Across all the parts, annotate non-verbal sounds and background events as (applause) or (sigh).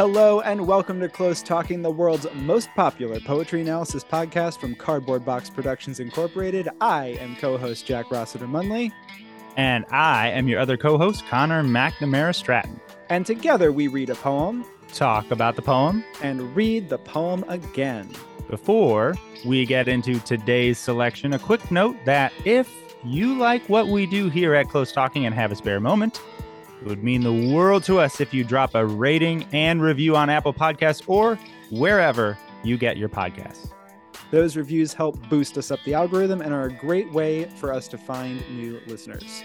Hello and welcome to Close Talking, the world's most popular poetry analysis podcast from Cardboard Box Productions Incorporated. I am co-host Jack Rossiter Munley, And I am your other co host, Connor McNamara Stratton. and together we read a poem Talk about the poem and read the poem again. before we get into today's selection. A quick note that if you like what we do here at Close Talking and have a spare moment, it would mean the world to us if you drop a rating and review on Apple Podcasts or wherever you get your podcasts. Those reviews help boost us up the algorithm and are a great way for us to find new listeners.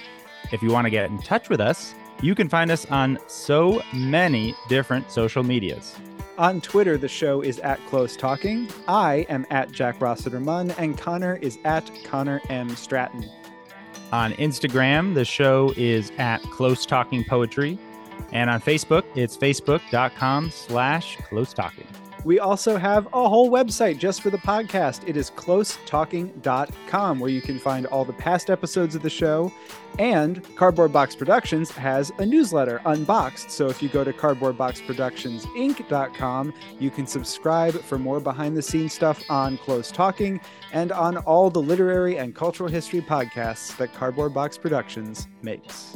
If you want to get in touch with us, you can find us on so many different social medias. On Twitter, the show is at Close Talking. I am at Jack Rossiter Munn, and Connor is at Connor M. Stratton. On Instagram, the show is at Close Talking Poetry. And on Facebook, it's facebook.com slash close talking. We also have a whole website just for the podcast. It is closetalking.com, where you can find all the past episodes of the show. And Cardboard Box Productions has a newsletter, Unboxed. So if you go to cardboardboxproductionsinc.com, you can subscribe for more behind the scenes stuff on Close Talking and on all the literary and cultural history podcasts that Cardboard Box Productions makes.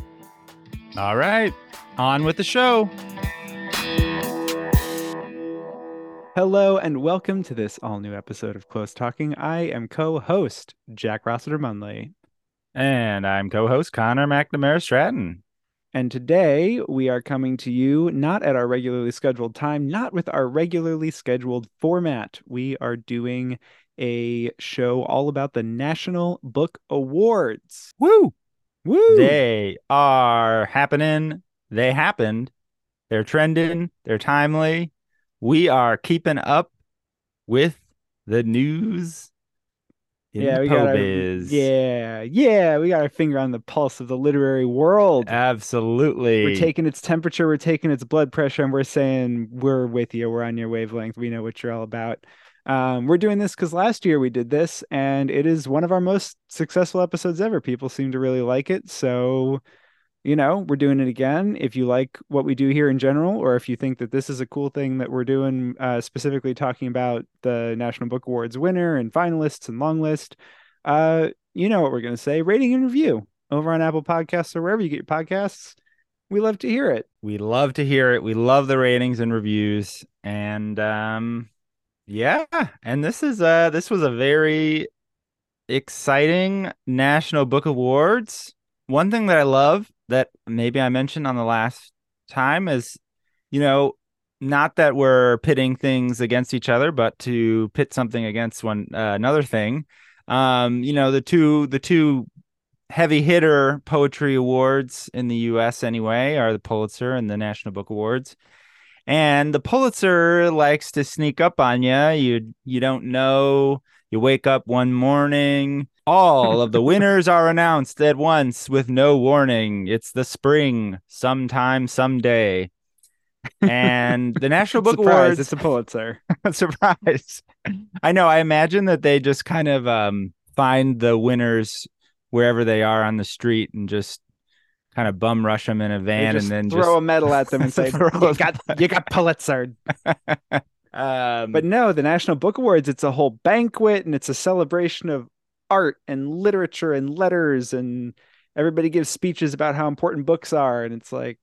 All right, on with the show. Hello and welcome to this all new episode of Close Talking. I am co host Jack Rossiter Munley. And I'm co host Connor McNamara Stratton. And today we are coming to you not at our regularly scheduled time, not with our regularly scheduled format. We are doing a show all about the National Book Awards. Woo! Woo! They are happening. They happened. They're trending. They're timely. We are keeping up with the news in yeah, the we got our, biz. yeah, yeah, we got our finger on the pulse of the literary world. Absolutely. We're taking its temperature, we're taking its blood pressure, and we're saying we're with you. We're on your wavelength. We know what you're all about. Um, we're doing this because last year we did this, and it is one of our most successful episodes ever. People seem to really like it. So, you know, we're doing it again. If you like what we do here in general, or if you think that this is a cool thing that we're doing, uh, specifically talking about the National Book Awards winner and finalists and long list, uh, you know what we're going to say rating and review over on Apple Podcasts or wherever you get your podcasts. We love to hear it. we love to hear it. We love the ratings and reviews. And um yeah, and this is uh this was a very exciting National Book Awards. One thing that I love that maybe I mentioned on the last time is you know, not that we're pitting things against each other, but to pit something against one uh, another thing. Um, you know, the two the two heavy hitter poetry awards in the US anyway are the Pulitzer and the National Book Awards. And the Pulitzer likes to sneak up on you. You you don't know. You wake up one morning, all of the winners are announced at once with no warning. It's the spring, sometime, someday. And the National (laughs) Book Surprise, Awards It's a Pulitzer. (laughs) surprise. I know. I imagine that they just kind of um, find the winners wherever they are on the street and just kind of bum rush them in a van just and then throw a medal at them and (laughs) say, "You got, you got Pulitzer." um, But no, the National Book Awards. It's a whole banquet and it's a celebration of art and literature and letters, and everybody gives speeches about how important books are, and it's like,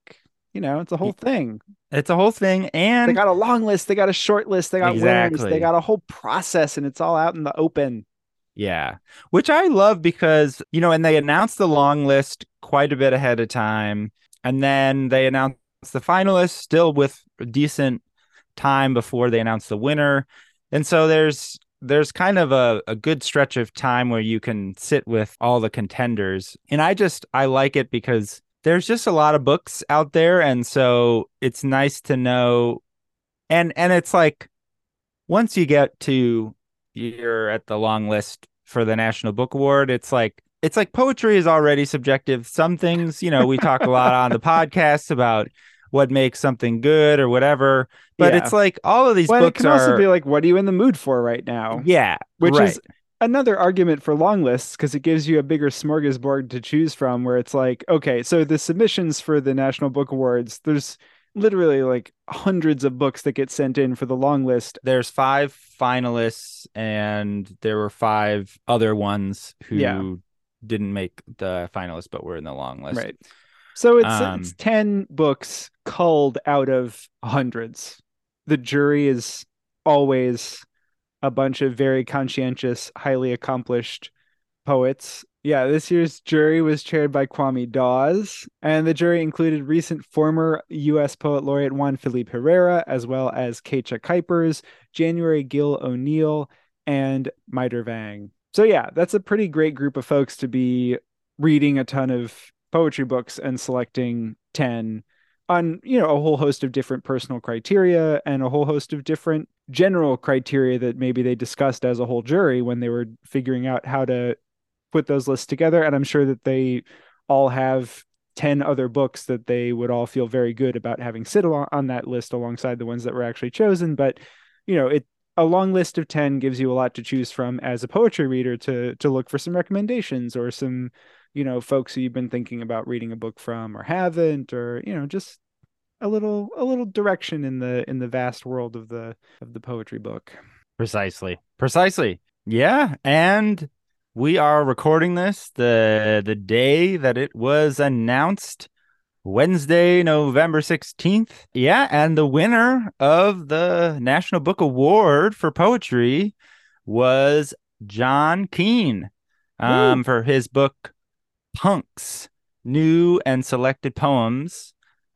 you know, it's a whole thing. it's a whole thing. And they got a long list, they got a short list, they got winners, they got a whole process, and it's all out in the open. Yeah, which I love because, you know, and they announced the long list quite a bit ahead of time. And then they announced the finalists still with a decent time before they announced the winner. And so there's there's kind of a, a good stretch of time where you can sit with all the contenders. And I just I like it because there's just a lot of books out there. And so it's nice to know and and it's like once you get to you're at the long list for the National Book Award, it's like it's like poetry is already subjective. Some things, you know, we talk a lot on the (laughs) podcast about what makes something good or whatever, but Yeah. it's like all of these Well, it books can also are be like, what are you in the mood for right now? yeah, Which right. is another argument for long lists because it gives you a bigger smorgasbord to choose from where it's like, okay, so the submissions for the National Book Awards, there's literally like hundreds of books that get sent in for the long list. There's five finalists, and there were five other ones who Yeah. didn't make the finalists, but were in the long list. Right. So it's Um, it's 10 books culled out of hundreds. The jury is always a bunch of very conscientious, highly accomplished poets. Yeah, this year's jury was chaired by Kwame Dawes, and the jury included recent former U.S. Poet Laureate Juan Felipe Herrera, as well as Keetje Kuipers, January Gill O'Neill, and Mai Der Vang. So yeah, that's a pretty great group of folks to be reading a ton of poetry books and selecting 10 on you know a whole host of different personal criteria and a whole host of different general criteria that maybe they discussed as a whole jury when they were figuring out how to put those lists together. And i'm sure that they all have 10 other books that they would all feel very good about having sit on that list alongside the ones that were actually chosen. But you know it a long list of 10 gives you a lot to choose from as a poetry reader to to look for some recommendations or some you know folks who you've been thinking about reading a book from or haven't or you know just a little a little direction in the in the vast world of the of the poetry book Precisely. Precisely. Yeah, and we are recording this the the day that it was announced Wednesday, November 16th. Yeah, and the winner of the National Book Award for Poetry was John Keene um, for his book Punks, New and Selected Poems,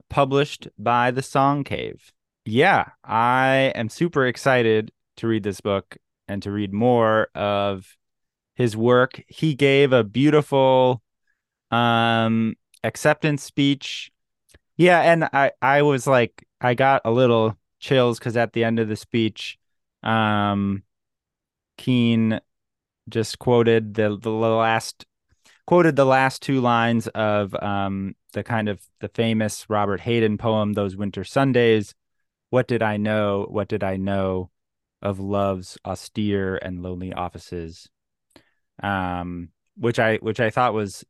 published by the Song Cave. Yeah, I am super excited to read this book and to read more of his work. He gave a beautiful um acceptance speech. Yeah, and I I was like I got a little chills cuz at the end of the speech um Keene just quoted the the last quoted the last two lines of um the kind of the famous Robert Hayden poem those winter Sundays what did I know? What did I know of love's austere and lonely offices? Um which I which I thought was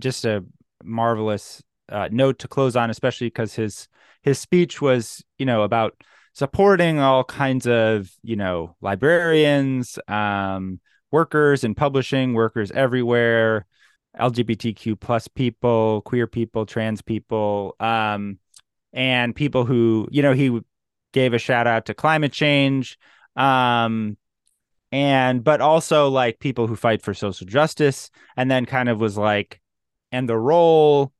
just a marvelous uh, note to close on especially because his his speech was you know about supporting all kinds of you know librarians um workers in publishing workers everywhere lgbtq plus people queer people trans people um and people who you know he gave a shout out to climate change um and but also like people who fight for social justice and then kind of was like and the role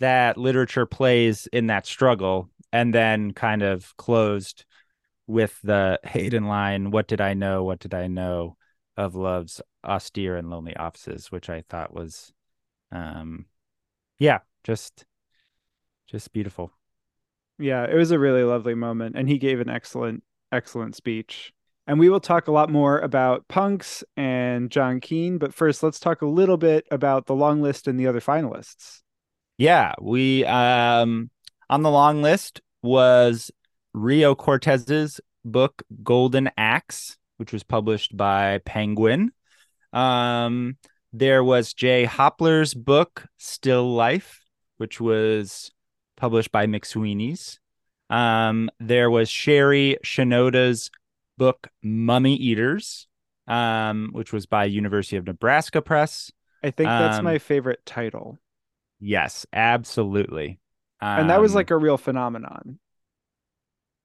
that literature plays in that struggle and then kind of closed with the Hayden line what did i know? What did i know of love's austere and lonely offices which i thought was um yeah just just beautiful. Yeah it was a really lovely moment and he gave an excellent excellent speech. And we will talk a lot more about punks and john keene but first let's talk a little bit about the long list and the other finalists. Yeah we um on the long list was rio cortez's book golden ax which was published by penguin. Um there was jay hopler's book still life which was published by mcsweeney's. Um there was sherry shenoda's book mummy eaters um which was by university of nebraska press. I think that's Um, my favorite title. Yes absolutely. And that was Um, like a real phenomenon.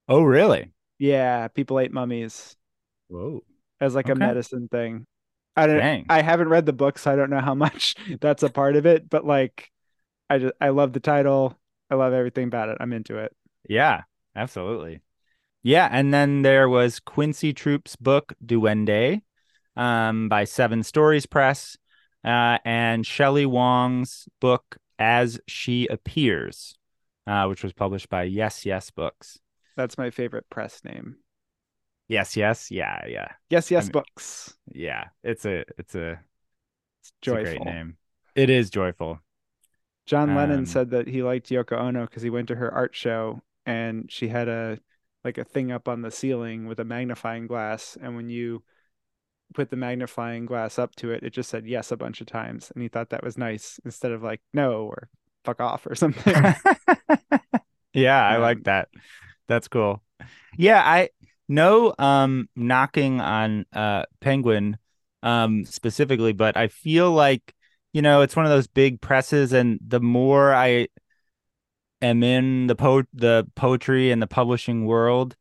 Oh really? Yeah people ate mummies whoa as like a medicine thing. I don't Dang. I haven't read the book, so I don't know how (laughs) much that's a part of it, but like I just I love the title. I love everything about it. I'm into it. Yeah, absolutely. Yeah, and then there was Quincy Troupe's book Duende, um, by Seven Stories Press, uh, and Shelley Wong's book As She Appears, uh, which was published by Yes Yes Books. That's my favorite press name. Yes, yes, yeah, yeah, Yes, yes, mean- books. yeah. It's a it's a, It's it's a great name. It is joyful. John Lennon Um, said that he liked Yoko Ono because he went to her art show and she had a like a thing up on the ceiling with a magnifying glass, and when you put the magnifying glass up to it, it just said yes a bunch of times, and he thought that was nice instead of like no or fuck off or something. (laughs) Yeah, I Um, like that. That's cool. Yeah, I no um knocking on uh Penguin um specifically, but I feel like, you know, it's one of those big presses and the more I am in the po the poetry and the publishing world,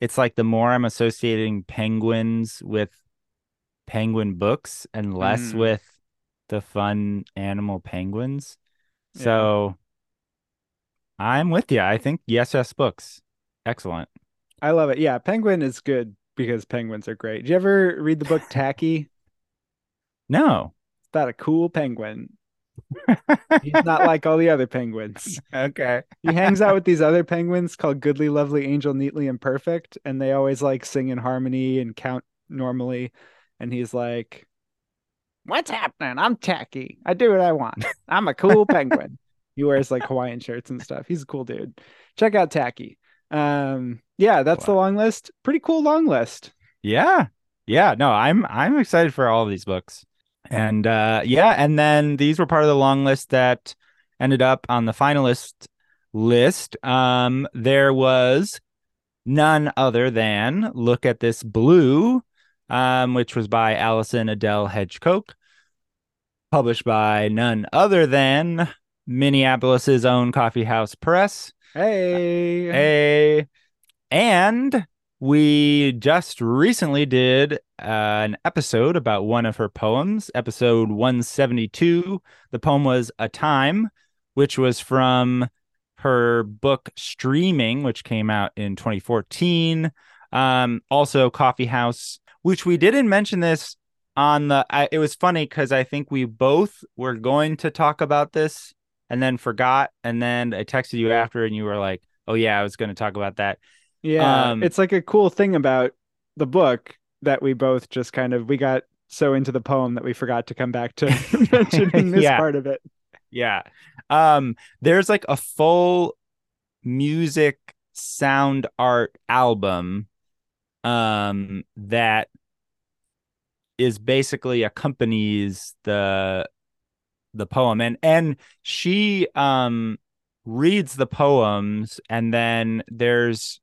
it's like the more I'm associating penguins with penguin books and less Mm. with the fun animal penguins. Yeah. So I'm with you. I think yes, yes, books. Excellent. I love it. Yeah, Penguin is good because penguins are great. Did you ever read the book (laughs) Tacky? No. It's about a cool penguin. (laughs) He's not like all the other penguins. Okay. He hangs out with these other penguins called Goodly, Lovely, Angel, Neatly, and Perfect, and they always like sing in harmony and count normally. And he's like, What's happening? I'm tacky. I do what I want. I'm a cool (laughs) penguin. He wears like Hawaiian shirts and stuff. He's a cool dude. Check out Tacky. Um, yeah, that's the long list. Pretty cool long list. Yeah. Yeah. No, I'm I'm excited for all these books. And uh yeah, and then these were part of the long list that ended up on the finalist list. Um there was none other than Look at This Blue, um, which was by Allison Adelle Hedge Coke, published by none other than Minneapolis's own Coffee House Press. Hey. Hey. and we just recently did uh, an episode about one of her poems, episode 172. The poem was A Time, which was from her book Streaming, which came out in 2014. Um, also, Coffee House, which we didn't mention this on the. I, it was funny because I think we both were going to talk about this and then forgot. And then I texted you after, and you were like, "Oh yeah, I was going to talk about that." Yeah, Um, it's like a cool thing about the book that we both just kind of we got so into the poem that we forgot to come back to (laughs) mentioning (laughs) this Yeah. part of it. Yeah. Um, there's like a full music sound art album um that is basically accompanies the the poem. And and she um reads the poems and then there's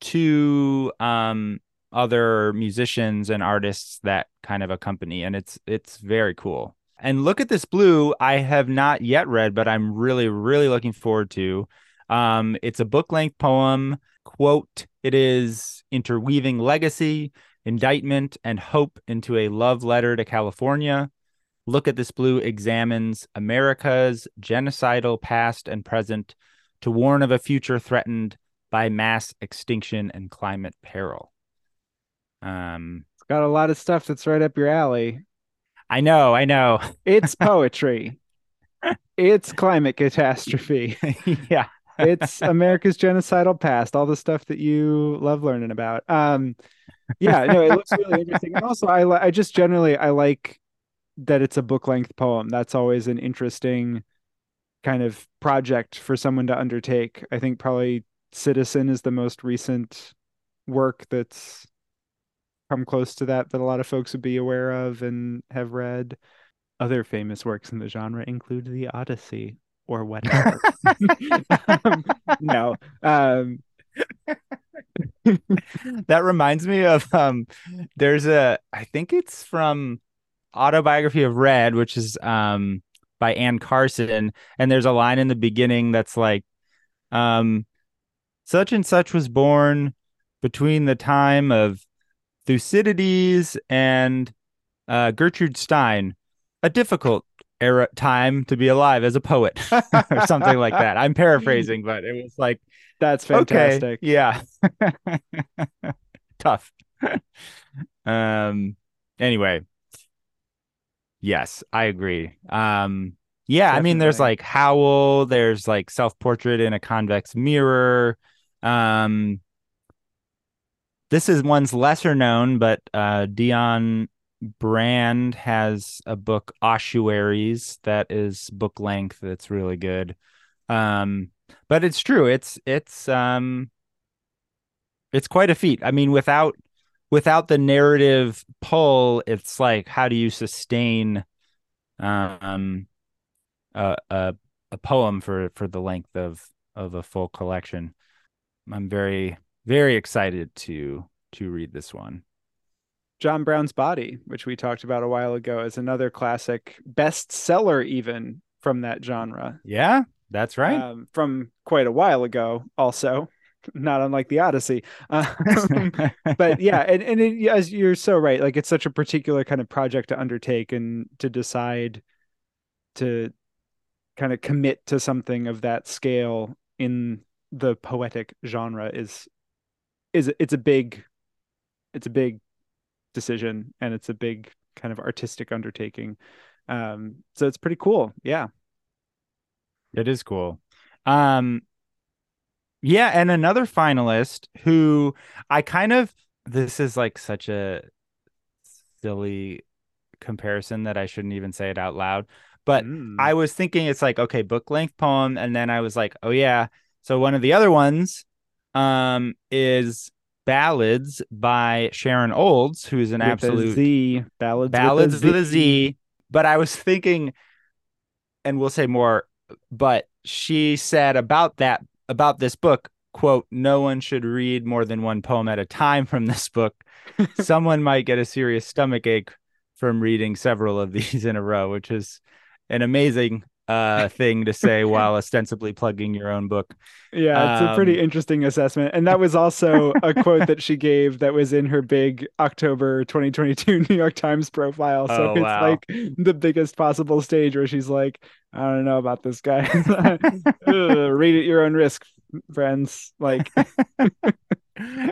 two um other musicians and artists that kind of accompany and it's it's very cool. And look at this blue i have not yet read but i'm really really looking forward to. Um it's a book length poem. Quote it is interweaving legacy indictment and hope into a love letter to california look at this blue examines america's genocidal past and present to warn of a future threatened by mass extinction and climate peril um It's got a lot of stuff that's right up your alley. i know i know It's (laughs) poetry. it's climate catastrophe. (laughs) yeah It's America's genocidal past, all the stuff that you love learning about. Um yeah, no, it looks really (laughs) interesting. And also I I just generally I like that it's a book length poem. That's always an interesting kind of project for someone to undertake. I think probably Citizen is the most recent work that's come close to that that a lot of folks would be aware of and have read. Other famous works in the genre include The Odyssey or whatever. (laughs) (laughs) um, no. Um, (laughs) that reminds me of um there's a i think it's from autobiography of red which is um by anne carson and there's a line in the beginning that's like um such and such was born between the time of thucydides and uh gertrude stein a difficult era time to be alive as a poet (laughs) or something like that i'm paraphrasing but it was like that's Okay. fantastic. Yeah. (laughs) Tough. (laughs) um anyway. Yes, I agree. Um yeah, I mean there's like Howl, there's like self-portrait in a convex mirror. Um this is one's lesser known, but uh Dionne Brand has a book Ossuaries that is book length that's really good. Um but it's true. It's it's um it's quite a feat. I mean, without without the narrative pull, it's like how do you sustain um a a, a poem for for the length of of a full collection. I'm very very excited to to read this one. John Brown's Body, which we talked about a while ago, is another classic bestseller, even from that genre. Yeah, that's right. Um, from quite a while ago, also, not unlike the Odyssey. (laughs) Um, (laughs) but yeah, and, and it, as you're so right, like it's such a particular kind of project to undertake and to decide to kind of commit to something of that scale in the poetic genre is is it's a big it's a big decision and it's a big kind of artistic undertaking. Um, so it's pretty cool. Yeah. It is cool. Um, yeah, and another finalist who I kind of this is like such a silly comparison that I shouldn't even say it out loud. But mm. I was thinking it's like okay, book length poem, and then I was like, oh yeah. So one of the other ones um is Balladz by Sharon Olds, who's an with absolute Z. Balladz, Balladz with a, with a Z. But I was thinking, and we'll say more, but she said about that, about this book, quote, no one should read more than one poem at a time from this book. (laughs) Someone might get a serious stomach ache from reading several of these in a row, which is an amazing uh (laughs) thing to say while ostensibly plugging your own book. Yeah, it's um, a pretty um, interesting assessment. And that was also a (laughs) quote that she gave that was in her big October 2022 New York Times profile. So oh, it's wow. like the biggest possible stage where she's like, I don't know about this guy. (laughs) read at your own risk, friends. Like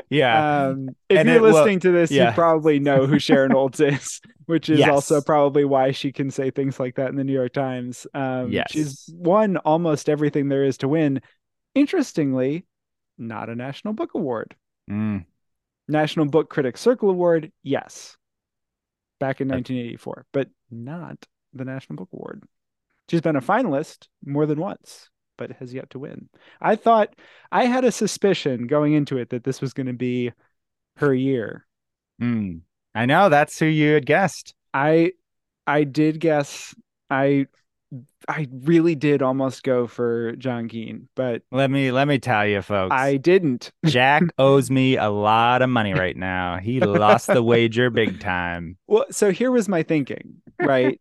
yeah. Um, if and you're it, listening well, to this, yeah. you probably know who Sharon Olds is, which is yes. also probably why she can say things like that in the New York Times. Um, yes. She's won almost everything there is to win. Interestingly, not a National Book Award. Mm. National Book Critics Circle Award, yes, back in 1984, but not the National Book Award. She's been a finalist more than once but has yet to win. I thought I had a suspicion going into it that this was going to be her year. Mm, I know that's who you had guessed. I I did guess I I really did almost go for John Keene, but let me let me tell you, folks. I didn't. (laughs) Jack owes me a lot of money right now. He lost the wager big time. (laughs) Well, so here was my thinking, right?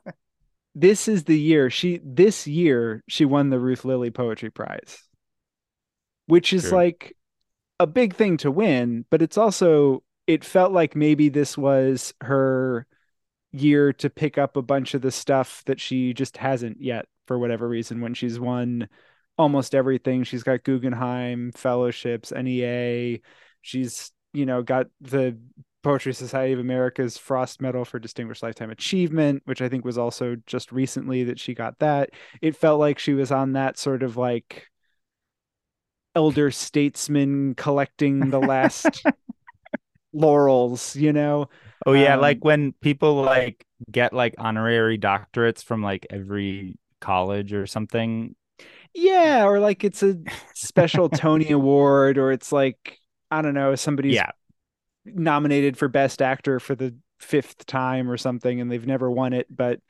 (laughs) this is the year she this year she won the Ruth Lilly Poetry Prize, which is True. like a big thing to win, but it's also it felt like maybe this was her year to pick up a bunch of the stuff that she just hasn't yet for whatever reason when she's won almost everything. She's got Guggenheim fellowships, NEA. She's, you know, got the Poetry Society of America's Frost Medal for Distinguished Lifetime Achievement, which I think was also just recently that she got that. It felt like she was on that sort of like elder statesman collecting the last (laughs) laurels, you know? Oh yeah, um, like when people like get like honorary doctorates from like every college or something. Yeah, or like it's a special (laughs) Tony Award, or it's like I don't know, somebody's yeah nominated for best actor for the fifth time or something and they've never won it but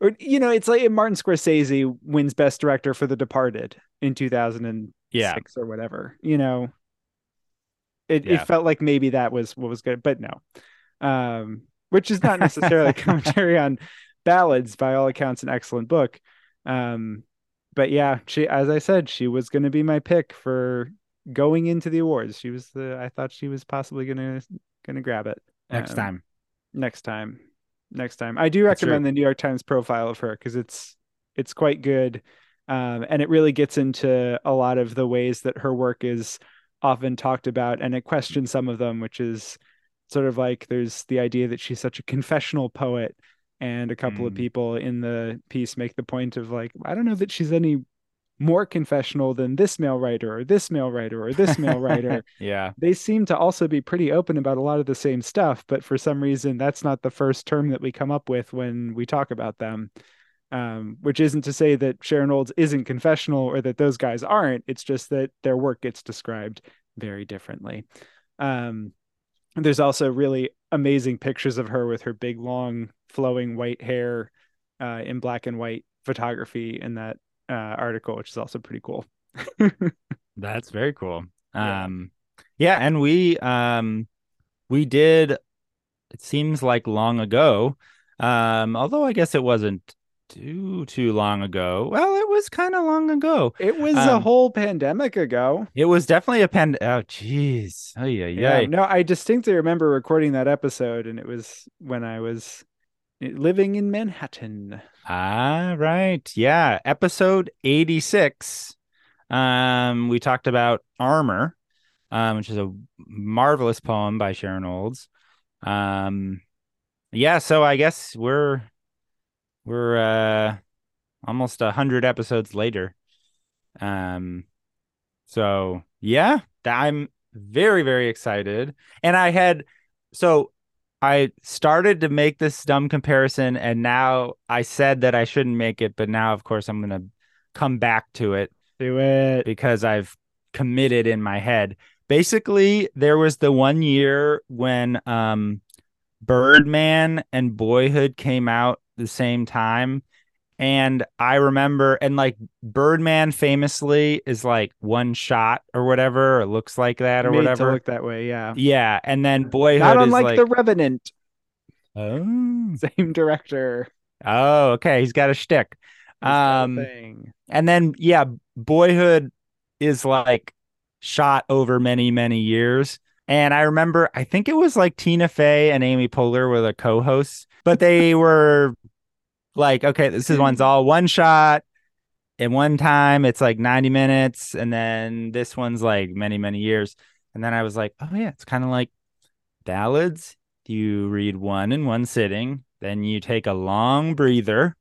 or you know it's like martin scorsese wins best director for the departed in 2006 yeah. or whatever you know it, yeah. it felt like maybe that was what was good but no um which is not (laughs) necessarily (laughs) commentary on balladz by all accounts an excellent book um but yeah she as i said she was going to be my pick for going into the awards. She was the I thought she was possibly gonna gonna grab it next um, time. Next time, next time. I do recommend the New York Times profile of her because it's it's quite good, um, and it really gets into a lot of the ways that her work is often talked about, and it questions some of them, which is sort of like there's the idea that she's such a confessional poet and a couple mm. of people in the piece make the point of like i don't know that she's any more confessional than this male writer or this male writer or this male writer. (laughs) yeah. They seem to also be pretty open about a lot of the same stuff, but for some reason that's not the first term that we come up with when we talk about them. Um, which isn't to say that Sharon Olds isn't confessional or that those guys aren't. It's just that their work gets described very differently. Um, there's also really amazing pictures of her with her big, long, flowing white hair uh, in black and white photography in that uh, article, which is also pretty cool. (laughs) That's very cool. Yeah. Um, yeah, and we um we did it seems like long ago. Um, although I guess it wasn't too too long ago. Well, it was kind of long ago. It was a Um, whole pandemic ago. it was definitely a pand. Oh, jeez. Oh yeah, Yeah, yeah. no, I distinctly remember recording that episode, and it was when I was living in Manhattan. Ah, right. Yeah, episode 86. Um, we talked about Armor, um, which is a marvelous poem by Sharon Olds. Um, yeah, so I guess we're we're uh almost a hundred episodes later. Um, so yeah, I'm very, very excited. And I had so I started to make this dumb comparison, and now I said that I shouldn't make it, but now, of course, I'm gonna come back to it Do it. because I've committed in my head. Basically, there was the one year when um Birdman and Boyhood came out the same time. And I remember, and like Birdman famously is like one shot or whatever, or looks like that or Made to whatever. look that way, yeah. Yeah. And then Boyhood Not is unlike like, The Revenant, oh, same director. oh, okay. He's got a shtick. He's got a Um, and then, yeah, Boyhood is like shot over many, many years. And I remember, I think it was like Tina Fey and Amy Poehler were the co-hosts, but they were like, okay, this is one's all one shot in one time. It's like 90 minutes. And then this one's like many, many years. And then I was like, oh, yeah, it's kind of like balladz. You read one in one sitting, then you take a long breather.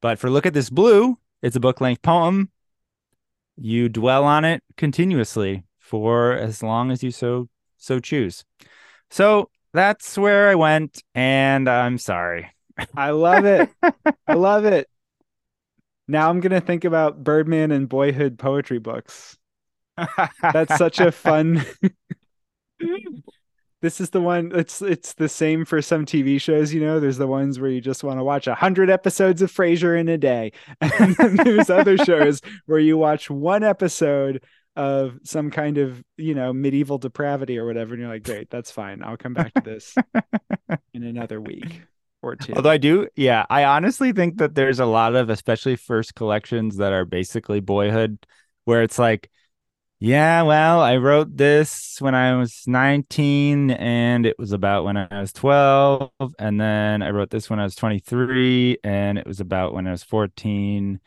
But for Look at This Blue, it's a book length poem. You dwell on it continuously for as long as you so so choose. So that's where I went, and I'm sorry. I love it. I (laughs) love it. Now I'm gonna think about Birdman and Boyhood poetry books. That's such a fun. (laughs) this is the one. It's it's the same for some TV shows. You know, there's the ones where you just want to watch a hundred episodes of Frasier in a day, (laughs) and then there's other shows where you watch one episode of some kind of you know medieval depravity or whatever, and you're like, great, that's fine. I'll come back to this (laughs) in another week or two. Although I do, yeah, I honestly think that there's a lot of, especially first collections that are basically boyhood, where it's like, yeah, well, I wrote this when I was 19 and it was about when I was 12. And then I wrote this when I was 23 and it was about when I was 14.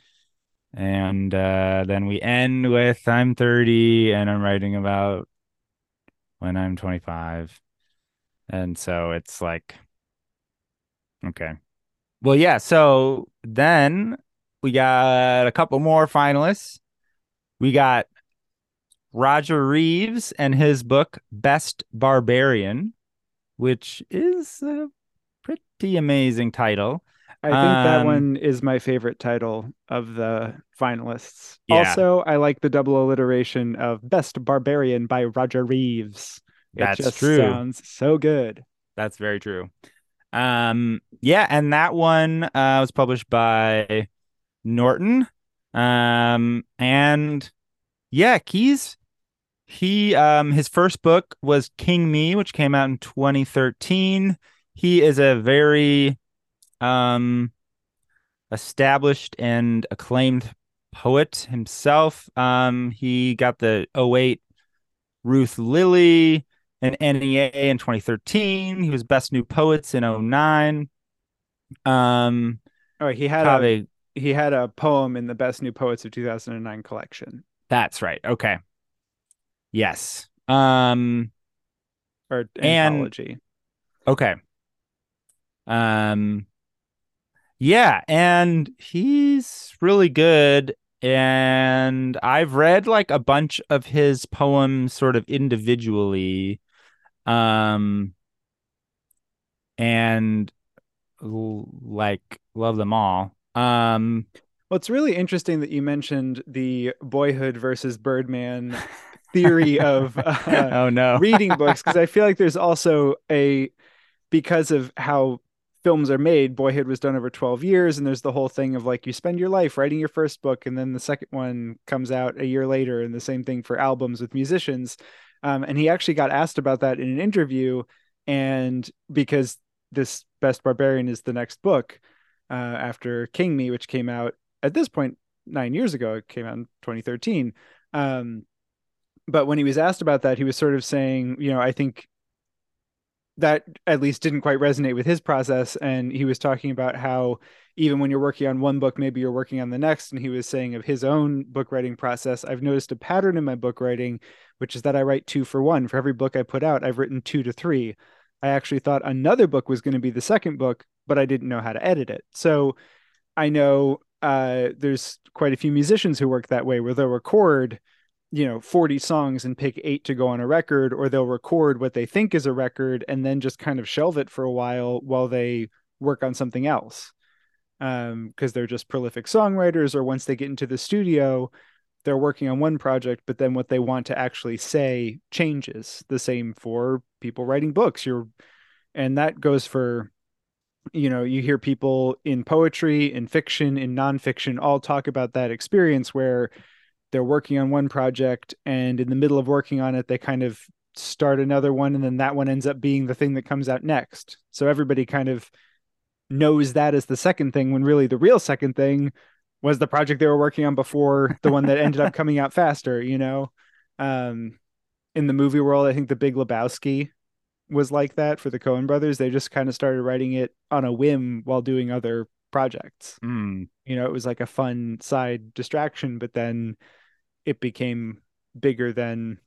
And uh, then we end with I'm 30 and I'm writing about when I'm 25. And so it's like, okay. Well, yeah. So then we got a couple more finalists. We got Roger Reeves and his book Best Barbarian, which is a pretty amazing title. I think that Um, one is my favorite title of the finalists. Yeah. Also, I like the double alliteration of Best Barbarian by Roger Reeves. It That's just true. sounds so good. That's very true. Um, yeah, and that one uh, was published by Norton. Um, and yeah, Keys. He um his first book was King Me, which came out in 2013. He is a very um established and acclaimed poet himself. Um, he got the 08 Ruth Lilly and NEA in 2013. He was Best New Poets in 09. Um, Oh, he had a he had a poem in the Best New Poets of 2009 collection that's right. Okay. Yes. Um, or And- anthology. okay. Um, yeah, and he's really good. And I've read like a bunch of his poems sort of individually. Um, and like love them all. Um, Well, it's really interesting that you mentioned the Boyhood versus Birdman (laughs) theory of (laughs) uh, oh no. reading (laughs) books because I feel like there's also a because of how films are made. Boyhood was done over 12 years, and there's the whole thing of like you spend your life writing your first book, and then the second one comes out a year later, and the same thing for albums with musicians. Um, and he actually got asked about that in an interview, and because this Best Barbarian is the next book uh, after King Me, which came out at this point nine years ago. It came out in 2013. Um, but when he was asked about that, he was sort of saying, you know, I think that at least didn't quite resonate with his process. And he was talking about how even when you're working on one book, maybe you're working on the next. And he was saying of his own book writing process, I've noticed a pattern in my book writing, which is that I write two for one. For every book I put out, I've written two to three. I actually thought another book was going to be the second book, but I didn't know how to edit it. So I know uh, there's quite a few musicians who work that way, where they'll record, you know, 40 songs and pick eight to go on a record, or they'll record what they think is a record and then just kind of shelve it for a while while they work on something else. Because um, they're just prolific songwriters, or once they get into the studio, they're working on one project, but then what they want to actually say changes. The same for people writing books. You're, and that goes for, you know, you hear people in poetry, in fiction, in nonfiction all talk about that experience where they're working on one project and in the middle of working on it, they kind of start another one and then that one ends up being the thing that comes out next. So everybody kind of knows that as the second thing when really the real second thing was the project they were working on before the one that ended up coming out faster, you know. Um in the movie world, I think the Big Lebowski was like that for the Coen brothers. They just kind of started writing it on a whim while doing other projects. Mm. You know, it was like a fun side distraction, but then it became bigger than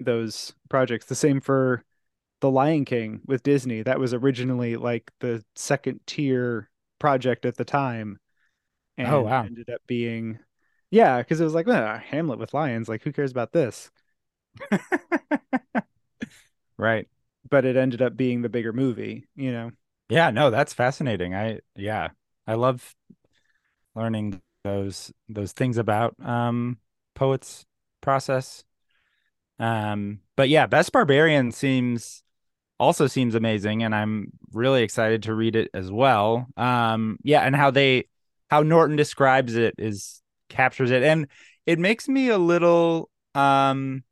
those projects. The same for The Lion King with Disney. That was originally like the second tier project at the time. And oh, wow. ended up being yeah, because it was like well, Hamlet with lions. Like, who cares about this? (laughs) right. But it ended up being the bigger movie, you know. Yeah, no, that's fascinating. I yeah, I love learning those those things about um poets process. Um but yeah, Best Barbarian seems also seems amazing and I'm really excited to read it as well. Um yeah, and how they how Norton describes it is captures it and it makes me a little um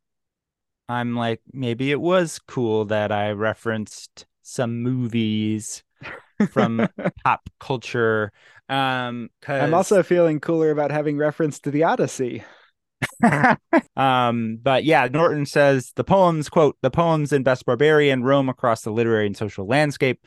I'm like, maybe it was cool that I referenced some movies from (laughs) pop culture. Um, i I'm also feeling cooler about having reference to the Odyssey. (laughs) um, but yeah, Norton says the poems, quote, the poems in Best Barbarian roam across the literary and social landscape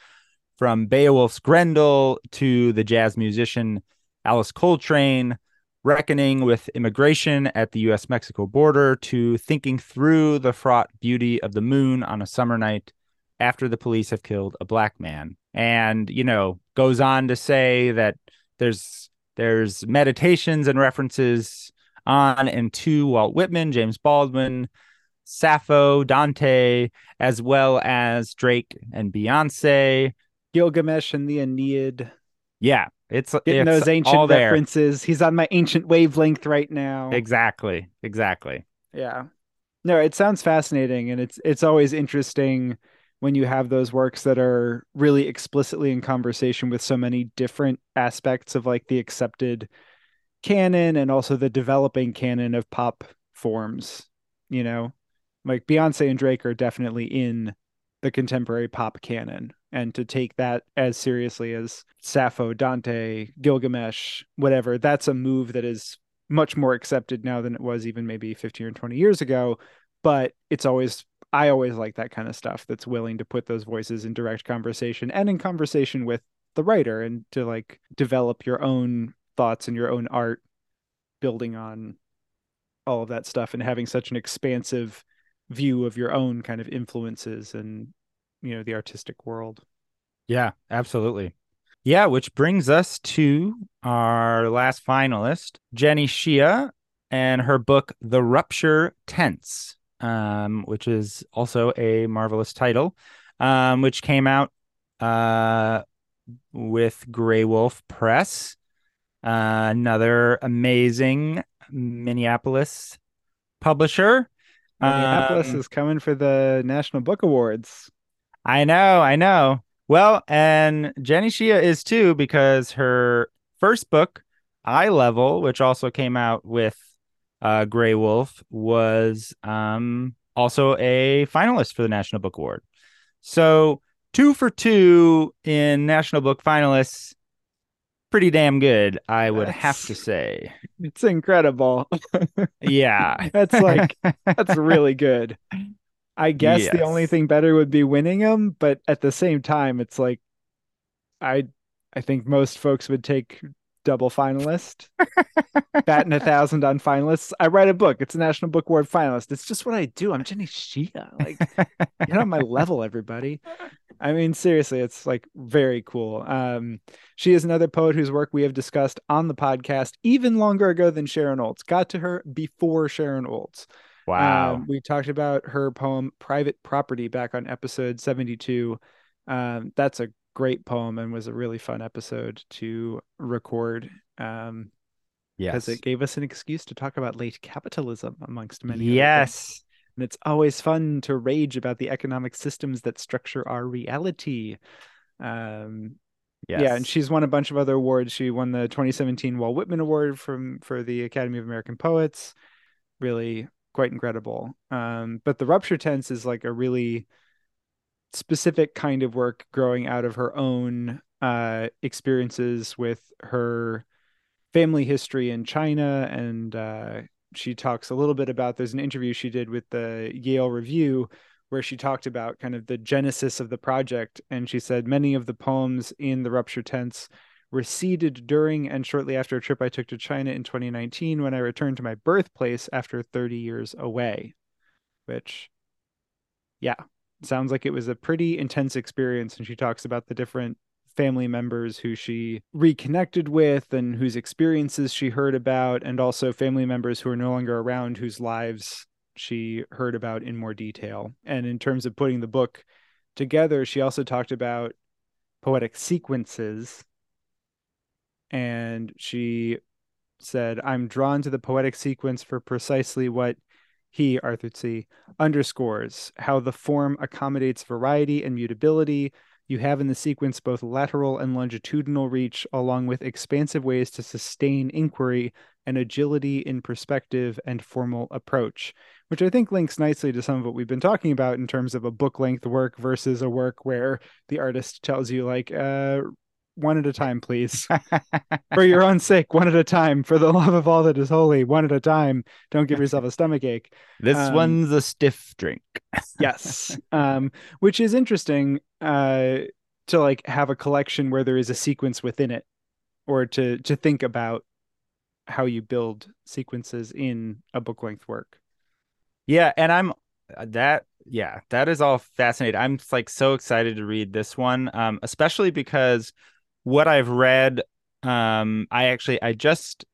from Beowulf's Grendel to the jazz musician Alice Coltrane reckoning with immigration at the US Mexico border to thinking through the fraught beauty of the moon on a summer night after the police have killed a black man. And, you know, goes on to say that there's there's meditations and references on and to Walt Whitman, James Baldwin, Sappho, Dante, as well as Drake and Beyonce, Gilgamesh and the Aeneid. Yeah, it's getting it's those ancient references. He's on my ancient wavelength right now. Exactly. Exactly. Yeah. No, it sounds fascinating and it's it's always interesting when you have those works that are really explicitly in conversation with so many different aspects of like the accepted canon and also the developing canon of pop forms, you know. Like Beyonce and Drake are definitely in the contemporary pop canon and to take that as seriously as Sappho, Dante, Gilgamesh, whatever, that's a move that is much more accepted now than it was even maybe 15 or 20 years ago. But it's always, I always like that kind of stuff that's willing to put those voices in direct conversation and in conversation with the writer and to like develop your own thoughts and your own art building on all of that stuff and having such an expansive view of your own kind of influences and you know the artistic world. Yeah absolutely. Yeah which brings us to our last finalist jenny xie and her book the rupture tense um, which is also a marvelous title um, which came out uh, with Graywolf Press uh, another amazing minneapolis publisher Minneapolis um, is coming for the National Book Awards. I know, I know. Well, and Jenny Xie is too because her first book, Eye Level, which also came out with uh, Graywolf, was um, also a finalist for the National Book Award. So two for two in National Book finalists. Pretty damn good, I would That's- have to say. It's incredible. Yeah. (laughs) That's like that's really good. I guess the only thing better would be winning them, but at the same time, it's like I I think most folks would take double finalist, batting a (laughs) thousand on finalists. I write a book. It's a National Book Award finalist. It's just what I do. I'm Jenny Xie. Like, get on my level, everybody. I mean, seriously, it's like very cool. Um, she is another poet whose work we have discussed on the podcast even longer ago than Sharon Olds. Got to her before Sharon Olds. Wow. Um, we talked about her poem Private Property back on episode 72. Um, that's a great poem and was a really fun episode to record um, because it gave us an excuse to talk about late capitalism amongst many. Yes. And it's always fun to rage about the economic systems that structure our reality. Um, Yes. yeah, and she's won a bunch of other awards. She won the 2017 Walt Whitman Award from for the Academy of American Poets. Really quite incredible. Um, but the rupture tense is like a really specific kind of work growing out of her own uh, experiences with her family history in China, and uh, she talks a little bit about. There's an interview she did with the Yale Review where she talked about kind of the genesis of the project. And she said many of the poems in the rupture tense were seeded during and shortly after a trip I took to China in 2019 when I returned to my birthplace after 30 years away. Which, yeah, sounds like it was a pretty intense experience. And she talks about the different family members who she reconnected with and whose experiences she heard about, and also family members who are no longer around whose lives she heard about in more detail. And in terms of putting the book together, she also talked about poetic sequences. And she said, I'm drawn to the poetic sequence for precisely what he, Arthur Sze, underscores how the form accommodates variety and mutability. You have in the sequence both lateral and longitudinal reach, along with expansive ways to sustain inquiry and agility in perspective and formal approach, which I think links nicely to some of what we've been talking about in terms of a book length work versus a work where the artist tells you, like, uh, one at a time, please. (laughs) for your own sake, one at a time. For the love of all that is holy, one at a time. Don't give yourself a stomach ache. This Um, one's a stiff drink. (laughs) Yes. um, which is interesting uh, to like have a collection where there is a sequence within it, or to to think about how you build sequences in a book length work. Yeah, and I'm uh, that yeah, that is all fascinating. I'm like so excited to read this one, um, especially because what I've read, um, I actually I just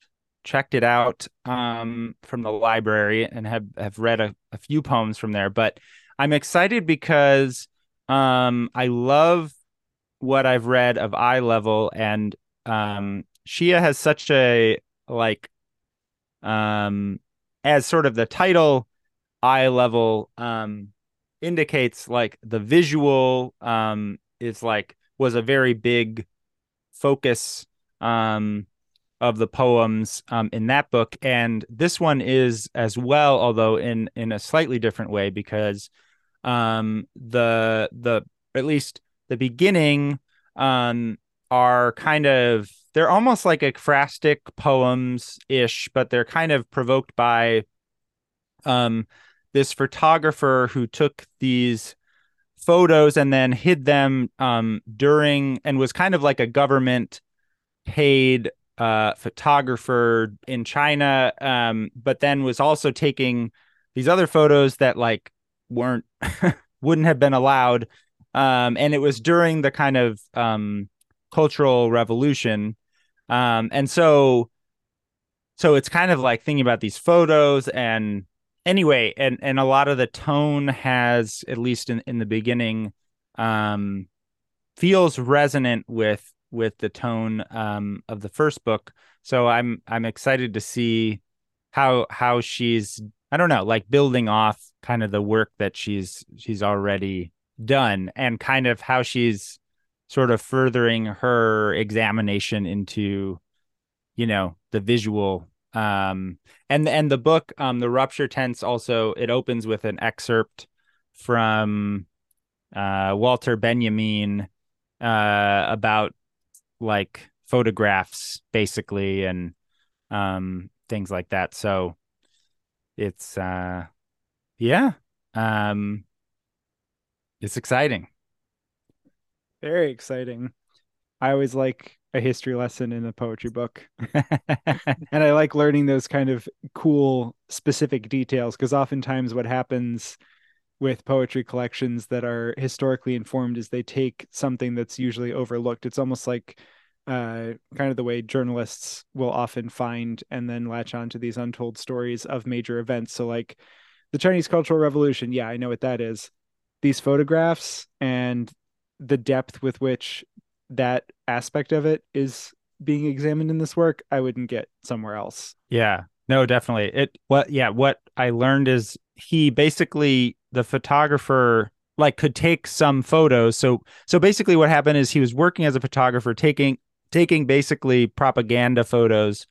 checked it out um from the library and have have read a, a few poems from there, but I'm excited because um I love what I've read of eye level and um Xie has such a like um as sort of the title eye level um indicates like the visual um is like was a very big focus um of the poems um in that book. And this one is as well although in in a slightly different way because um the the at least the beginning um are kind of they're almost like ekphrastic poems ish but they're kind of provoked by um this photographer who took these photos and then hid them um, during and was kind of like a government paid uh, photographer in China, um, but then was also taking these other photos that like weren't (laughs) wouldn't have been allowed. Um, and it was during the kind of um, cultural revolution. Um, and so so it's kind of like thinking about these photos and anyway and and a lot of the tone has at least in in the beginning um feels resonant with with the tone um of the first book. So i'm i'm excited to see how how she's i don't know like building off kind of the work that she's she's already done and kind of how she's sort of furthering her examination into you know the visual um and and the book um the rupture tense also it opens with an excerpt from uh Walter Benjamin uh about like photographs basically and um things like that. So it's uh yeah um it's exciting. Very exciting. I always like a history lesson in a poetry book (laughs) (laughs) and i like learning those kind of cool specific details because oftentimes what happens with poetry collections that are historically informed is they take something that's usually overlooked it's almost like uh, kind of the way journalists will often find and then latch on to these untold stories of major events. So, like the Chinese Cultural Revolution, yeah, I know what that is. These photographs and the depth with which that aspect of it is being examined in this work, I wouldn't get somewhere else. Yeah, no, definitely. It what yeah, what I learned is he basically the photographer like could take some photos. So so basically what happened is he was working as a photographer taking taking basically propaganda photos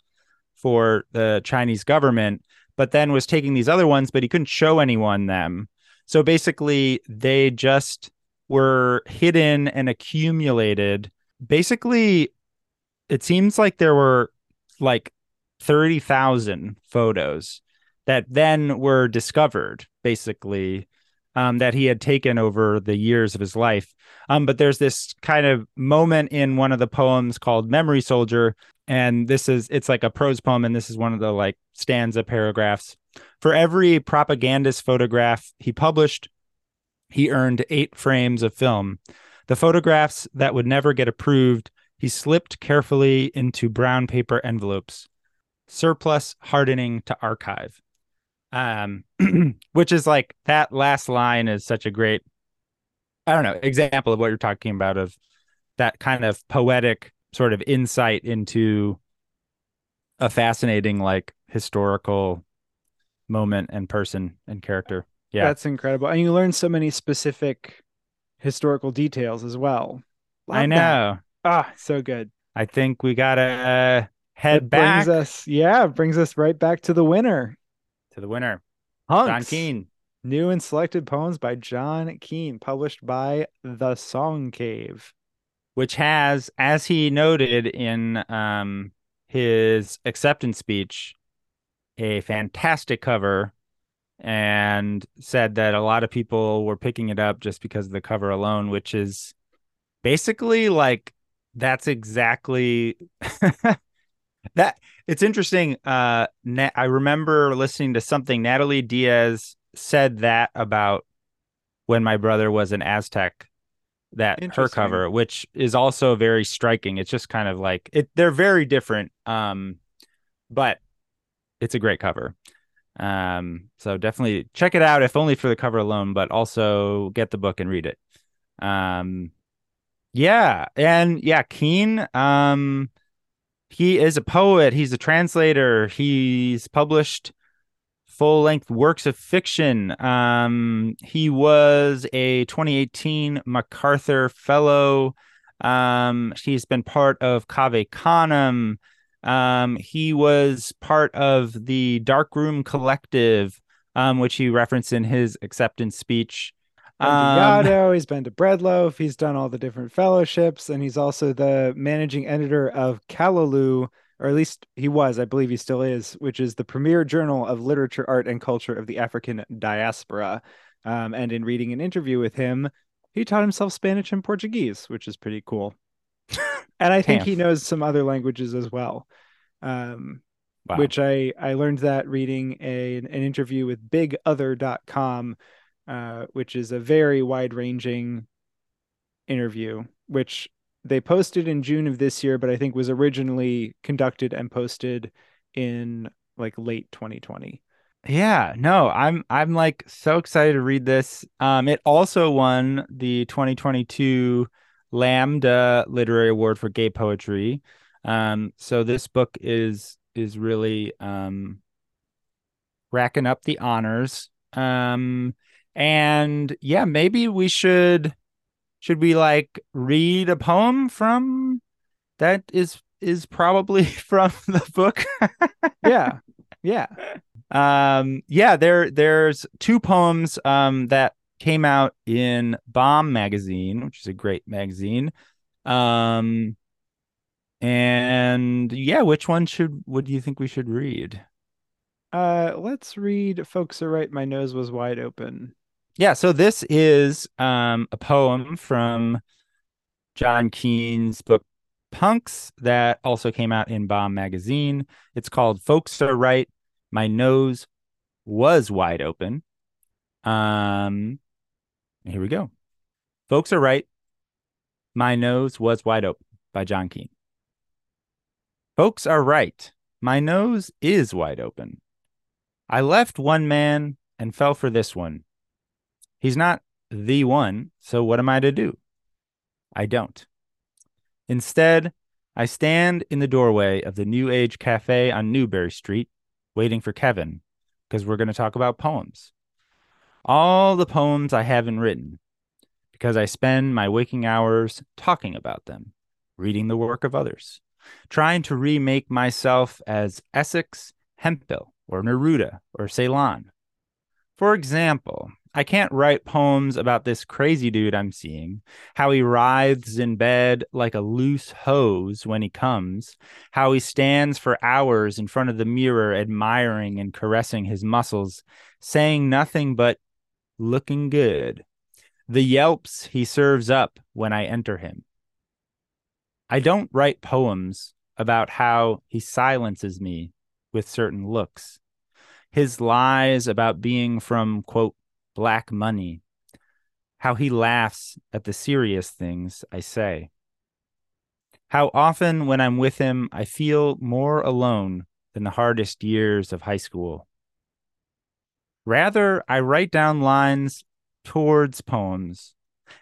for the Chinese government, but then was taking these other ones, but he couldn't show anyone them. So basically, they just were hidden and accumulated. Basically, it seems like there were like 30,000 photos that then were discovered, basically, um, that he had taken over the years of his life. Um, but there's this kind of moment in one of the poems called Memory Soldier. And this is, it's like a prose poem. And this is one of the like stanza paragraphs. For every propagandist photograph he published, he earned eight frames of film. The photographs that would never get approved, he slipped carefully into brown paper envelopes. Surplus hardening to archive um, (clears throat) which is like that last line is such a great, I don't know, example of what you're talking about of that kind of poetic sort of insight into a fascinating like historical moment and person and character. Yeah. That's incredible. And you learn so many specific historical details as well. Love I know. That. Ah, so good. I think we got to uh, head it back. Brings us, yeah, brings us right back to the winner to the winner, Punks. John Keene. New and selected poems by John Keene, published by The Song Cave. Which has, as he noted in um, his acceptance speech, a fantastic cover and said that a lot of people were picking it up just because of the cover alone, which is basically like that's exactly (laughs) that it's interesting. Uh, I remember listening to something Natalie Diaz said that about when my brother was an Aztec. That her cover, which is also very striking. It's just kind of like it. They're very different, um, but it's a great cover. Um, so definitely check it out, if only for the cover alone, but also get the book and read it. Um, yeah, and yeah, Keene. Um, he is a poet, he's a translator, he's published full length works of fiction. Um, he was a 2018 MacArthur Fellow. Um, he's been part of Cave Canem. Um, he was part of the Darkroom Collective, um, which he referenced in his acceptance speech. Um, Yaddo, he's been to Breadloaf, he's done all the different fellowships, and he's also the managing editor of Callaloo, or at least he was, I believe he still is, which is the premier journal of literature, art, and culture of the African diaspora. Um, and in reading an interview with him, he taught himself Spanish and Portuguese, which is pretty cool. And I think he knows some other languages as well. Um, wow. Which I I learned that reading a an interview with BigOther.com uh, which is a very wide ranging interview, which they posted in June of this year, but I think was originally conducted and posted in like late 2020. Yeah, no, I'm I'm like so excited to read this. Um, it also won the 2022 Lambda Literary Award for Gay Poetry. Um, so this book is is really um racking up the honors. Um, and yeah, maybe we should should we like read a poem from that is is probably (laughs) from the book? (laughs) yeah. Yeah. Um yeah, there there's two poems um that came out in Bomb magazine, which is a great magazine. Um and yeah, which one should what do you think we should read? Uh let's read Folks Are Right, My Nose Was Wide Open. Yeah, so this is um a poem from John Keene's book Punks that also came out in Bomb magazine. It's called Folks Are Right, My Nose Was Wide Open. Um here we go. Folks are right. My nose was wide open by John Keene. Folks are right. My nose is wide open. I left one man and fell for this one. He's not the one, so what am I to do? I don't. Instead, I stand in the doorway of the New Age Cafe on Newbury Street, waiting for Kevin, because we're going to talk about poems. All the poems I haven't written, because I spend my waking hours talking about them, reading the work of others, trying to remake myself as Essex, Hemphill, or Neruda, or Celan. For example, I can't write poems about this crazy dude I'm seeing, how he writhes in bed like a loose hose when he comes, how he stands for hours in front of the mirror admiring and caressing his muscles, saying nothing but looking good. The yelps he serves up when I enter him. I don't write poems about how he silences me with certain looks. His lies about being from, quote, black money, how he laughs at the serious things I say. How often, when I'm with him, I feel more alone than the hardest years of high school. Rather, I write down lines towards poems,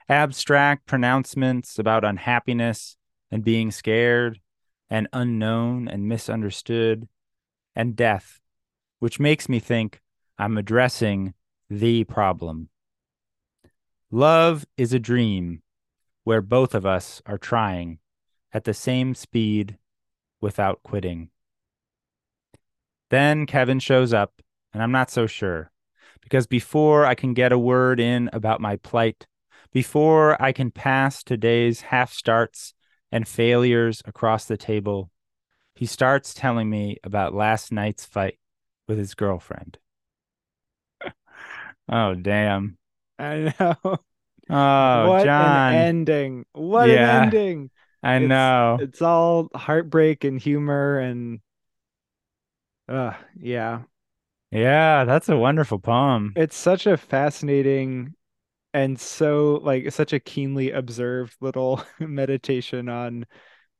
abstract pronouncements about unhappiness and being scared and unknown and misunderstood and death, which makes me think I'm addressing the problem. Love is a dream where both of us are trying at the same speed without quitting. Then Kevin shows up, and I'm not so sure because before I can get a word in about my plight, before I can pass today's half starts and failures across the table, he starts telling me about last night's fight with his girlfriend. (laughs) oh, damn. I know. Oh, what John. an ending. What Yeah. an ending. I It's- know. It's all heartbreak and humor and uh yeah. Yeah, that's a wonderful poem. It's such a fascinating and so like such a keenly observed little (laughs) meditation on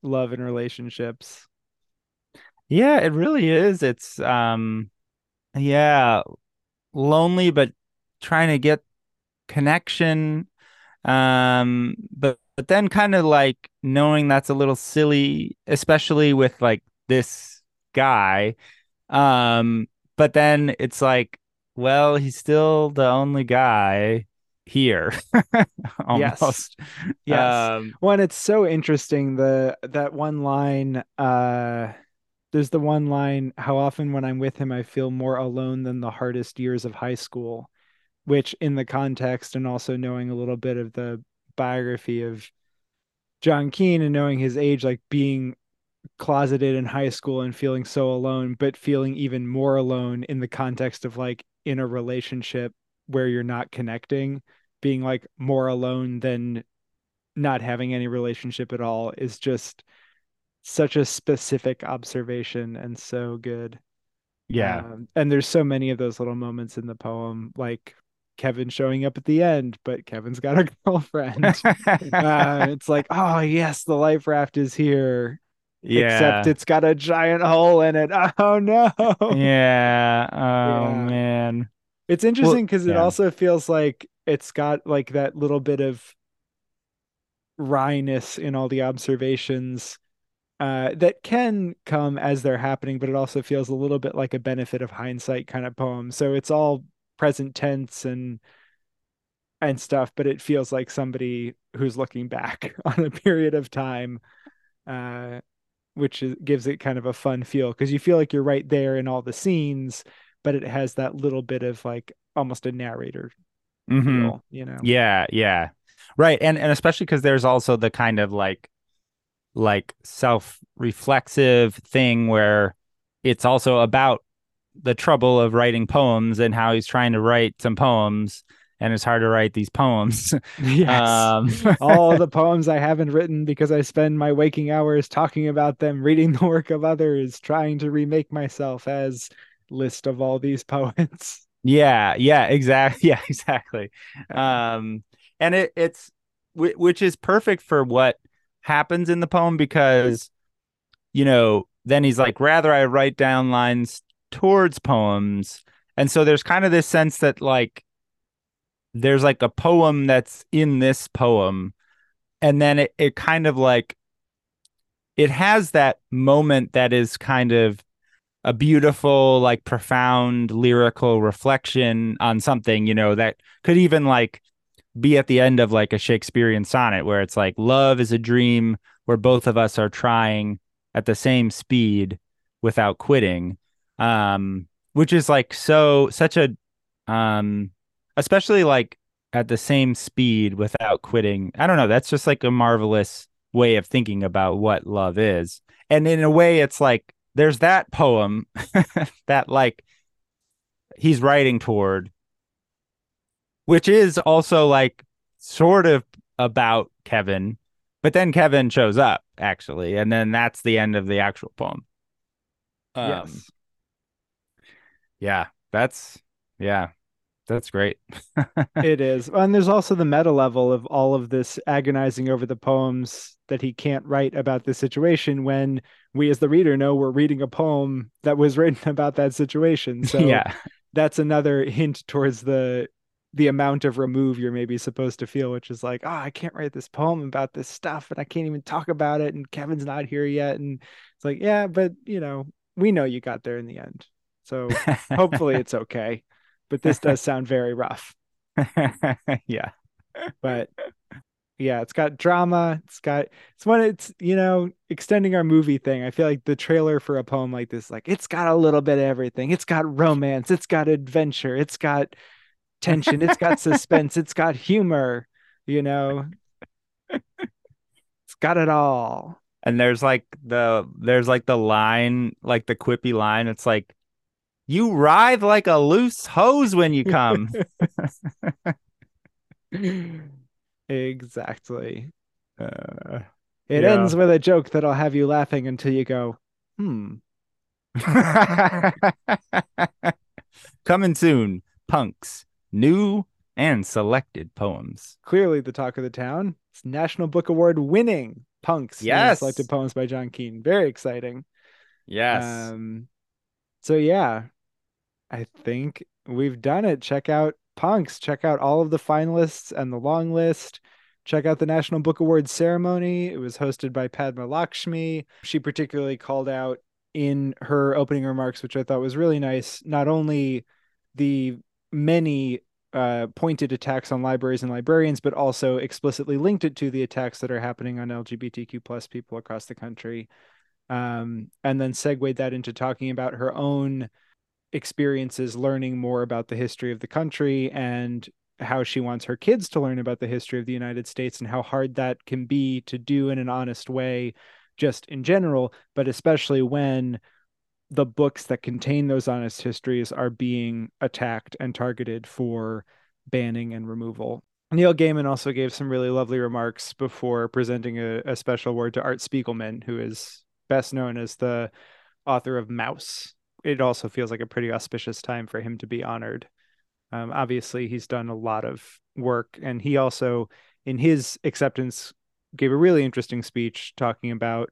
love and relationships. Yeah, it really is. It's um yeah, lonely but trying to get connection um but but then kind of like knowing that's a little silly especially with like this guy um but then it's like well he's still the only guy here (laughs) Yes. almost Yes. um One, it's so interesting. The that one line, uh, there's the one line, how often when I'm with him, I feel more alone than the hardest years of high school, which in the context and also knowing a little bit of the biography of John Keene and knowing his age, like being closeted in high school and feeling so alone, but feeling even more alone in the context of like in a relationship where you're not connecting, being like more alone than not having any relationship at all is just such a specific observation and so good. yeah Um, and there's so many of those little moments in the poem, like Kevin showing up at the end, but Kevin's got a (laughs) girlfriend. (laughs) uh, it's like, oh yes, the life raft is here, except it's got a giant hole in it. (laughs) Oh no. yeah oh Yeah. man It's interesting because it yeah. also feels like it's got like that little bit of wryness in all the observations uh, that can come as they're happening, but it also feels a little bit like a benefit of hindsight kind of poem. So it's all present tense and and stuff, but it feels like somebody who's looking back (laughs) on a period of time, uh, which is, gives it kind of a fun feel because you feel like you're right there in all the scenes, but it has that little bit of like almost a narrator Mhm. feel, you know? Yeah, yeah. Right. And and especially because there's also the kind of like like self-reflexive thing where it's also about the trouble of writing poems and how he's trying to write some poems and it's hard to write these poems. (laughs) Yes. Um (laughs) all the poems I haven't written because I spend my waking hours talking about them, reading the work of others, trying to remake myself as list of all these (laughs) poets. Yeah, yeah, exactly. Yeah, exactly. Um, and it it's whi- which is perfect for what happens in the poem because you know, then he's like rather I write down lines towards poems. And so there's kind of this sense that like there's like a poem that's in this poem. And then it, it kind of like it has that moment that is kind of a beautiful like profound lyrical reflection on something you know that could even like be at the end of like a shakespearean sonnet where it's like love is a dream where both of us are trying at the same speed without quitting. Um which is like so such a um especially like at the same speed without quitting. I don't know that's just like a marvelous way of thinking about what love is. And in a way it's like there's that poem (laughs) that like he's writing toward which is also like sort of about kevin but then kevin shows up actually and then that's the end of the actual poem. Um yes. yeah that's yeah that's great (laughs) It is. And there's also the meta level of all of this agonizing over the poems that he can't write about this situation when we as the reader know we're reading a poem that was (laughs) written about that situation. So yeah that's another hint towards the the amount of remove you're maybe supposed to feel, which is like, oh, I can't write this poem about this stuff and I can't even talk about it and Kevin's not here yet. And it's like, yeah, but you know, we know you got there in the end. So (laughs) hopefully it's okay. But this does (laughs) sound very rough. (laughs) yeah But yeah, it's got drama. It's got it's when it's you know extending our movie thing. I feel like the trailer for a poem like this, like it's got a little bit of everything. It's got romance. It's got adventure. It's got tension. It's got suspense. It's got humor. You know, (laughs) it's got it all. and there's like the there's like the line like the quippy line it's like you writhe like a loose hose when you come (laughs) exactly. Uh, It Yeah. ends with a joke that'll have you laughing until you go, hmm. (laughs) coming soon punks new and selected poems clearly the talk of the town. It's National Book Award winning Punks. Yes. Selected poems by John Keene. Very exciting. yes Um, so yeah, I think we've done it. Check out Punks. Check out all of the finalists and the long list. Check out the National Book Awards ceremony. It was hosted by Padma Lakshmi. She particularly called out in her opening remarks, which I thought was really nice, not only the many uh, pointed attacks on libraries and librarians, but also explicitly linked it to the attacks that are happening on LGBTQ plus people across the country. Um, and then segued that into talking about her own experiences learning more about the history of the country and how she wants her kids to learn about the history of the United States and how hard that can be to do in an honest way, just in general, but especially when the books that contain those honest histories are being attacked and targeted for banning and removal. Neil Gaiman also gave some really lovely remarks before presenting a, a special award to Art Spiegelman, who is best known as the author of Mouse. It also feels like a pretty auspicious time for him to be honored. Um, obviously, he's done a lot of work, and he also, in his acceptance, gave a really interesting speech talking about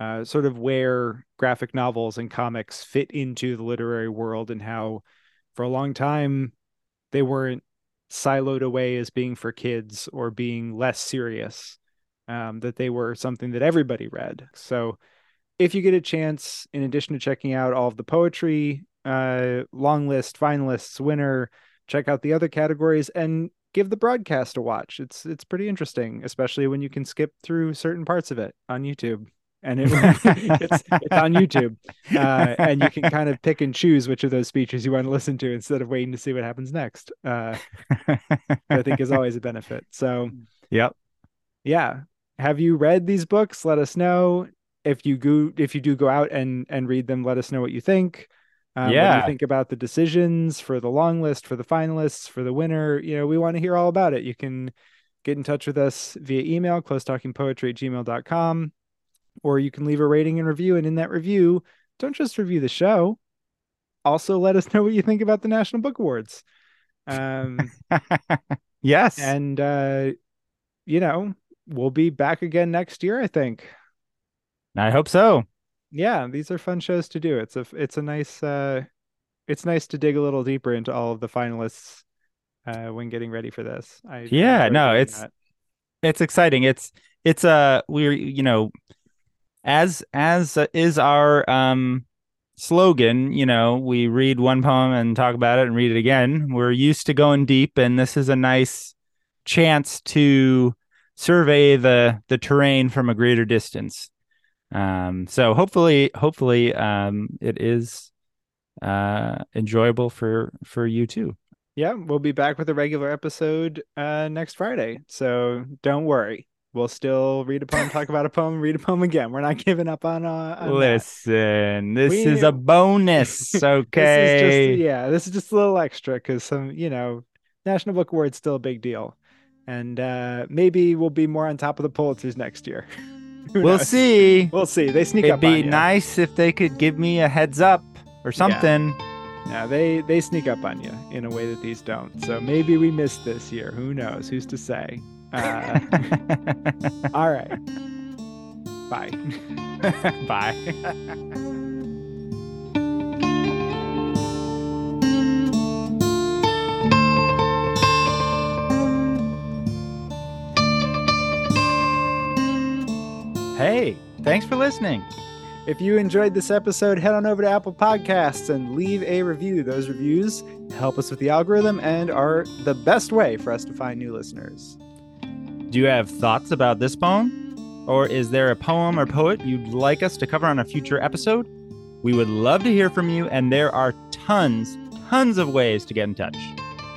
uh, sort of where graphic novels and comics fit into the literary world and how, for a long time, they weren't siloed away as being for kids or being less serious, um, that they were something that everybody read. So, if you get a chance, in addition to checking out all of the poetry, uh, long list, finalists, winner, check out the other categories and give the broadcast a watch. It's it's pretty interesting, especially when you can skip through certain parts of it on YouTube. And it, (laughs) it's it's on YouTube, uh, and you can kind of pick and choose which of those speeches you want to listen to instead of waiting to see what happens next. Uh, (laughs) I think is always a benefit. So, yep, yeah. Have you read these books? Let us know if you go if you do go out and and read them. Let us know what you think. Um, yeah. What do you think about the decisions for the long list, for the finalists, for the winner? You know, we want to hear all about it. You can get in touch with us via email, closetalkingpoetry at gmail.com or you can leave a rating and review. And in that review, don't just review the show. Also, let us (laughs) know what you think about the National Book Awards. Um, (laughs) yes. And, uh, you know, we'll be back again next year, I think. I hope so. Yeah, these are fun shows to do. It's a it's a nice uh it's nice to dig a little deeper into all of the finalists uh when getting ready for this. I Yeah, no, it's that. it's exciting. It's it's uh we're you know as as is our um slogan, you know, we read one poem and talk about it and read it again. We're used to going deep and this is a nice chance to survey the the terrain from a greater distance. Um so hopefully hopefully um it is uh enjoyable for for you too. Yeah, we'll be back with a regular episode uh next Friday. So don't worry we'll still read a poem, talk about a poem, read a poem again. We're not (laughs) giving up on. Uh, on Listen, that. this we, is a bonus. (laughs) Okay. this just, yeah, this is just a little extra because some, you know, National Book Award's still a big deal, and uh, maybe we'll be more on top of the Pulitzers next year. (laughs) we'll see. We'll see. They sneak It'd up. It'd be nice if they could give me a heads up or something. Yeah. Yeah, they they sneak up on you in a way that these don't. So maybe we missed this year. Who knows? Who's to say? (laughs) Uh, all right. Bye. (laughs) Bye. (laughs) thanks for listening. If you enjoyed this episode, head on over to Apple Podcasts and leave a review. Those reviews help us with the algorithm and are the best way for us to find new listeners. Do you have thoughts about this poem? Or is there a poem or poet you'd like us to cover on a future episode? We would love to hear from you, and there are tons, tons of ways to get in touch.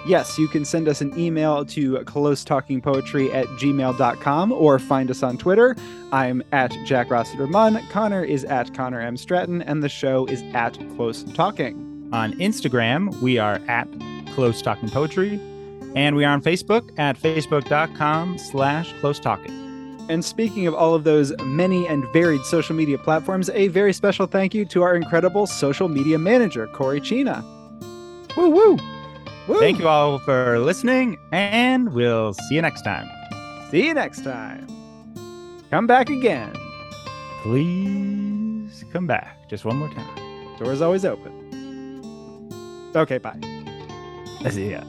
Yes, you can send us an email to closetalkingpoetry at gmail.com or find us on Twitter. I'm at Jack Rossiter Munn, Connor is at Connor M. Stratton, and the show is at Close Talking. On Instagram, we are at Close Talking Poetry. And we are on Facebook at facebook.com slash close talking. And speaking of all of those many and varied social media platforms, a very special thank you to our incredible social media manager, Corey Chena. Woo woo! Woo. Thank you all for listening, and we'll see you next time. See you next time. Come back again. Please come back just one more time. Door's always open. Okay, bye. I (laughs) see ya.